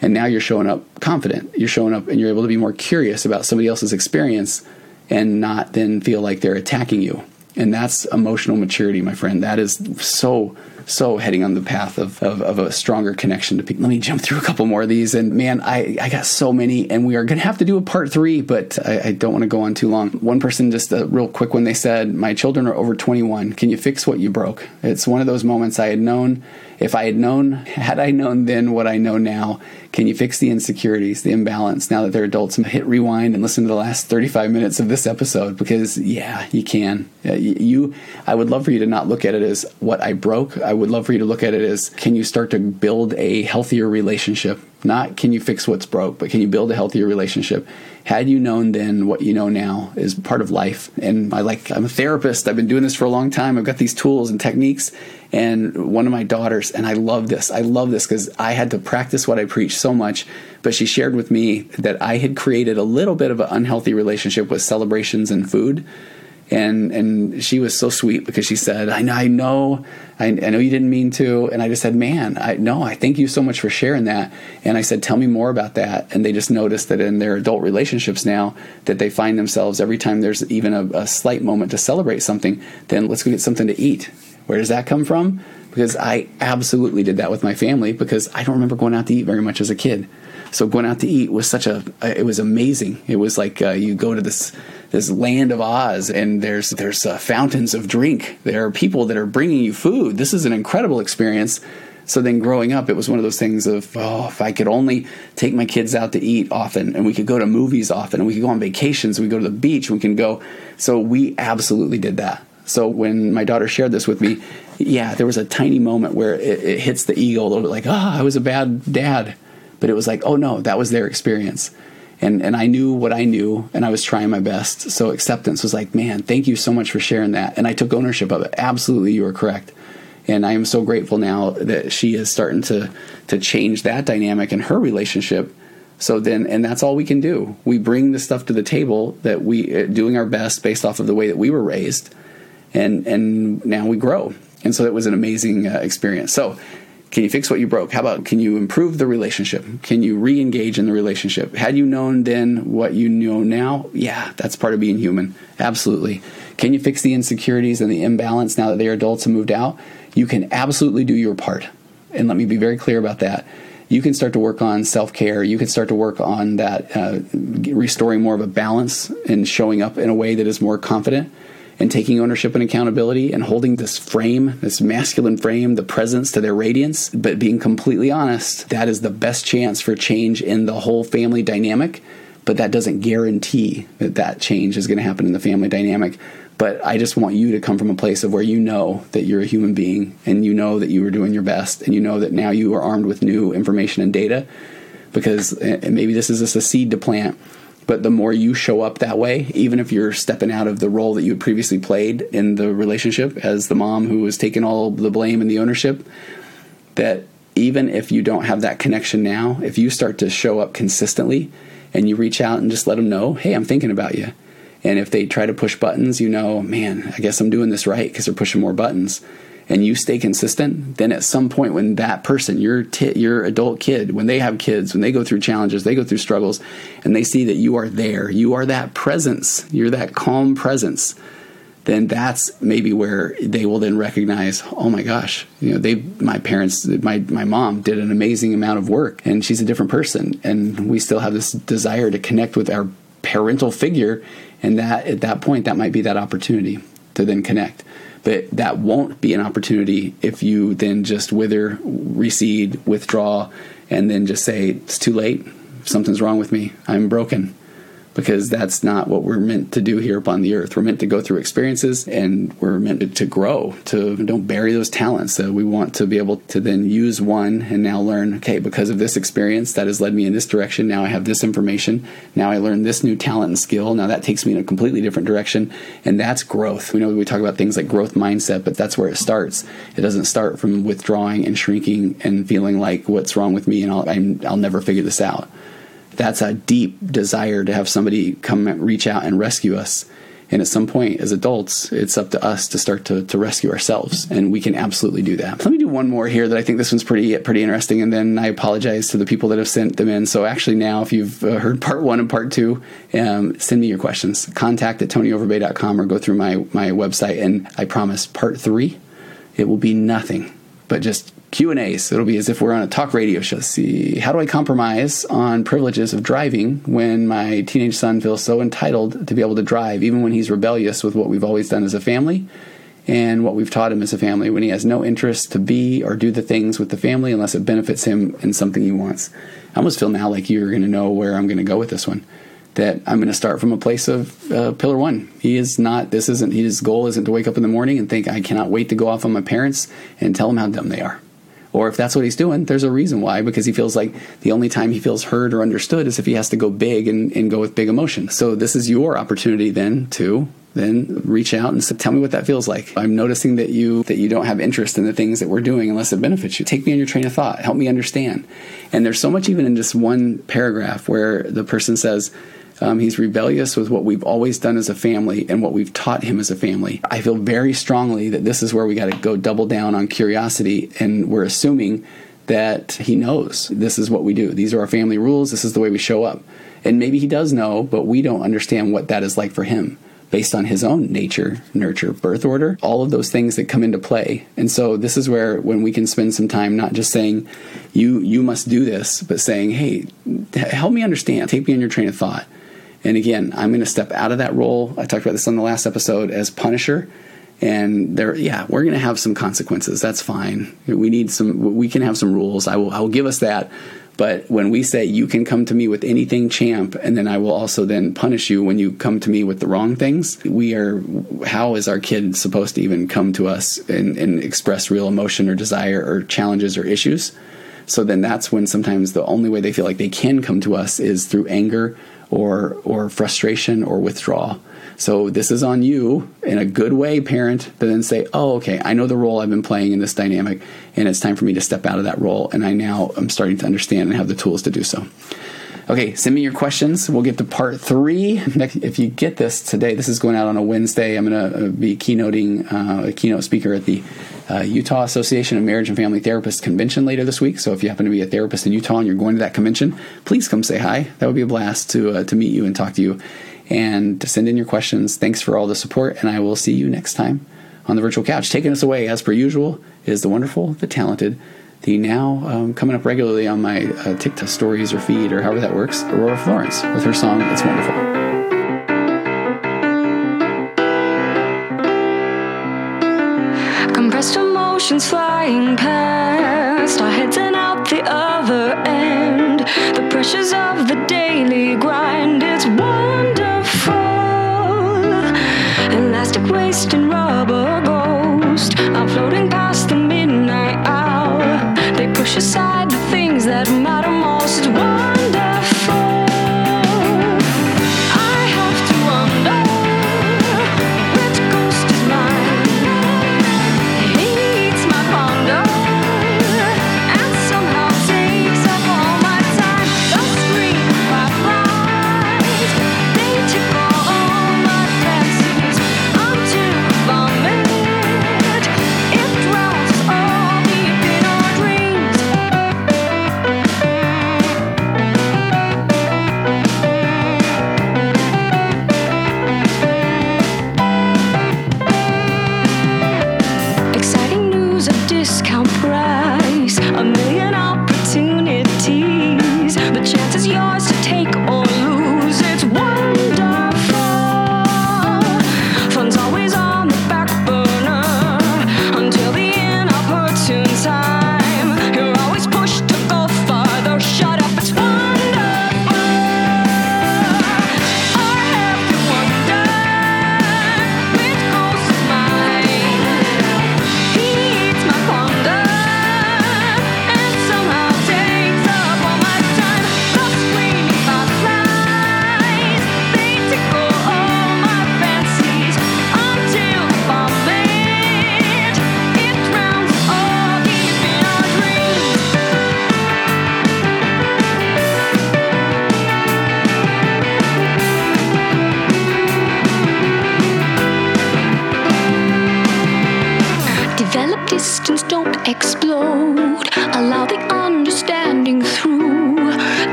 and now you're showing up confident you're showing up and you're able to be more curious about somebody else's experience and not then feel like they're attacking you and that's emotional maturity my friend that is so so heading on the path of, of, of, a stronger connection to people. Let me jump through a couple more of these. And man, I, I got so many, and we are going to have to do a part three, but I, I don't want to go on too long. One person, just a real quick one, they said, My children are over 21. Can you fix what you broke? It's one of those moments I had known if I had known, had I known then what I know now, can you fix the insecurities, the imbalance now that they're adults? Hit rewind and listen to the last 35 minutes of this episode because, yeah, you can. Uh, you, I would love for you to not look at it as what I broke. I would love for you to look at it as can you start to build a healthier relationship? Not can you fix what's broke, but can you build a healthier relationship? Had you known then what you know now is part of life. And I like, I'm a therapist. I've been doing this for a long time. I've got these tools and techniques and one of my daughters, and I love this. I love this because I had to practice what I preach so much. But she shared with me that I had created a little bit of an unhealthy relationship with celebrations and food. And and she was so sweet because she said, "I know, I know, I, I know you didn't mean to." And I just said, "Man, I no, I thank you so much for sharing that." And I said, "Tell me more about that." And they just noticed that in their adult relationships now, that they find themselves every time there's even a, a slight moment to celebrate something, then let's go get something to eat where does that come from? Because I absolutely did that with my family because I don't remember going out to eat very much as a kid. So going out to eat was such a it was amazing. It was like uh, you go to this this land of Oz and there's there's uh, fountains of drink. There are people that are bringing you food. This is an incredible experience. So then growing up, it was one of those things of, oh, if I could only take my kids out to eat often and we could go to movies often and we could go on vacations, we go to the beach, we can go. So we absolutely did that. So when my daughter shared this with me, yeah, there was a tiny moment where it, it hits the ego a little bit like, ah, oh, I was a bad dad. But it was like, oh no, that was their experience. And, and I knew what I knew and I was trying my best. So acceptance was like, man, thank you so much for sharing that. And I took ownership of it. Absolutely, you are correct. And I am so grateful now that she is starting to, to change that dynamic in her relationship. So then, and that's all we can do. We bring the stuff to the table that we, uh, doing our best based off of the way that we were raised and and now we grow. And so it was an amazing uh, experience. So can you fix what you broke? How about can you improve the relationship? Can you re engage in the relationship? Had you known then what you know now? Yeah, that's part of being human. Absolutely. Can you fix the insecurities and the imbalance now that they are adults and moved out? You can absolutely do your part. And let me be very clear about that. You can start to work on self care. You can start to work on that, uh, restoring more of a balance and showing up in a way that is more confident and taking ownership and accountability and holding this frame, this masculine frame, the presence to their radiance, but being completely honest, that is the best chance for change in the whole family dynamic. But that doesn't guarantee that that change is going to happen in the family dynamic. But I just want you to come from a place of where you know that you're a human being and you know that you are doing your best and you know that now you are armed with new information and data because eh, maybe this is just a seed to plant but the more you show up that way, even if you're stepping out of the role that you had previously played in the relationship as the mom who was taking all the blame and the ownership, that even if you don't have that connection now, if you start to show up consistently and you reach out and just let them know, hey, I'm thinking about you. And if they try to push buttons, you know, man, I guess I'm doing this right because they're pushing more buttons and you stay consistent, then at some point when that person, your t- your adult kid, when they have kids, when they go through challenges, they go through struggles, and they see that you are there, you are that presence, you're that calm presence, then that's maybe where they will then recognize, oh my gosh, you know, they my parents, my my mom did an amazing amount of work, and she's a different person, and we still have this desire to connect with our parental figure, and that at that point, that might be that opportunity to then connect. But that won't be an opportunity if you then just wither, recede, withdraw, and then just say, it's too late. Something's wrong with me. I'm broken because that's not what we're meant to do here upon the earth. We're meant to go through experiences and we're meant to grow, to don't bury those talents. So we want to be able to then use one and now learn, okay, because of this experience that has led me in this direction, now I have this information. Now I learn this new talent and skill. Now that takes me in a completely different direction. And that's growth. We know we talk about things like growth mindset, but that's where it starts. It doesn't start from withdrawing and shrinking and feeling like what's wrong with me and I'll, I'll never figure this out that's a deep desire to have somebody come reach out and rescue us. And at some point, as adults, it's up to us to start to, to rescue ourselves, and we can absolutely do that. Let me do one more here that I think this one's pretty pretty interesting, and then I apologize to the people that have sent them in. So actually, now if you've uh, heard part one and part two, um, send me your questions. Contact at tonyoverbay.com or go through my my website, and I promise, part three, it will be nothing but just Q and A's. It'll be as if we're on a talk radio show. See, how do I compromise on privileges of driving when my teenage son feels so entitled to be able to drive, even when he's rebellious with what we've always done as a family and what we've taught him as a family, when he has no interest to be or do the things with the family unless it benefits him in something he wants. I almost feel now like you're going to know where I'm going to go with this one. That I'm going to start from a place of uh, pillar one. He is not. This isn't. His goal isn't to wake up in the morning and think I cannot wait to go off on my parents and tell them how dumb they are or if that's what he's doing, there's a reason why, because he feels like the only time he feels heard or understood is if he has to go big and, and go with big emotion. So this is your opportunity then to then reach out and say, tell me what that feels like. I'm noticing that you that you don't have interest in the things that we're doing unless it benefits you. Take me on your train of thought. Help me understand. And there's so much even in just one paragraph where the person says, um, he's rebellious with what we've always done as a family and what we've taught him as a family. I feel very strongly that this is where we got to go double down on curiosity, and we're assuming that he knows this is what we do. These are our family rules. This is the way we show up. And maybe he does know, but we don't understand what that is like for him based on his own nature, nurture, birth order, all of those things that come into play. And so this is where when we can spend some time not just saying you you must do this, but saying, "Hey, help me understand. Take me on your train of thought." And again, I'm going to step out of that role. I talked about this on the last episode as punisher. And there, yeah, we're going to have some consequences. That's fine. We need some. We can have some rules. I will. I will give us that. But when we say you can come to me with anything, champ, and then I will also then punish you when you come to me with the wrong things, we are. How is our kid supposed to even come to us and, and express real emotion or desire or challenges or issues? So then that's when sometimes the only way they feel like they can come to us is through anger or or frustration or withdrawal. So this is on you in a good way, parent, to then say, "Oh, okay, I know the role I've been playing in this dynamic, and it's time for me to step out of that role, and I now am starting to understand and have the tools to do so." Okay, send me your questions. We'll get to part three. If you get this today, this is going out on a Wednesday. I'm going to uh, be keynoting uh, a keynote speaker at the uh, Utah Association of Marriage and Family Therapists convention later this week. So if you happen to be a therapist in Utah and you're going to that convention, please come say hi. That would be a blast to uh, to meet you and talk to you and send in your questions. Thanks for all the support, and I will see you next time on the virtual couch. Taking us away, as per usual, is the wonderful, the talented the now um, coming up regularly on my uh, TikTok stories or feed or however that works, Aurora Florence with her song It's Wonderful. Compressed emotions flying past, our heads and out the other end. The pressures of the daily grind, it's one.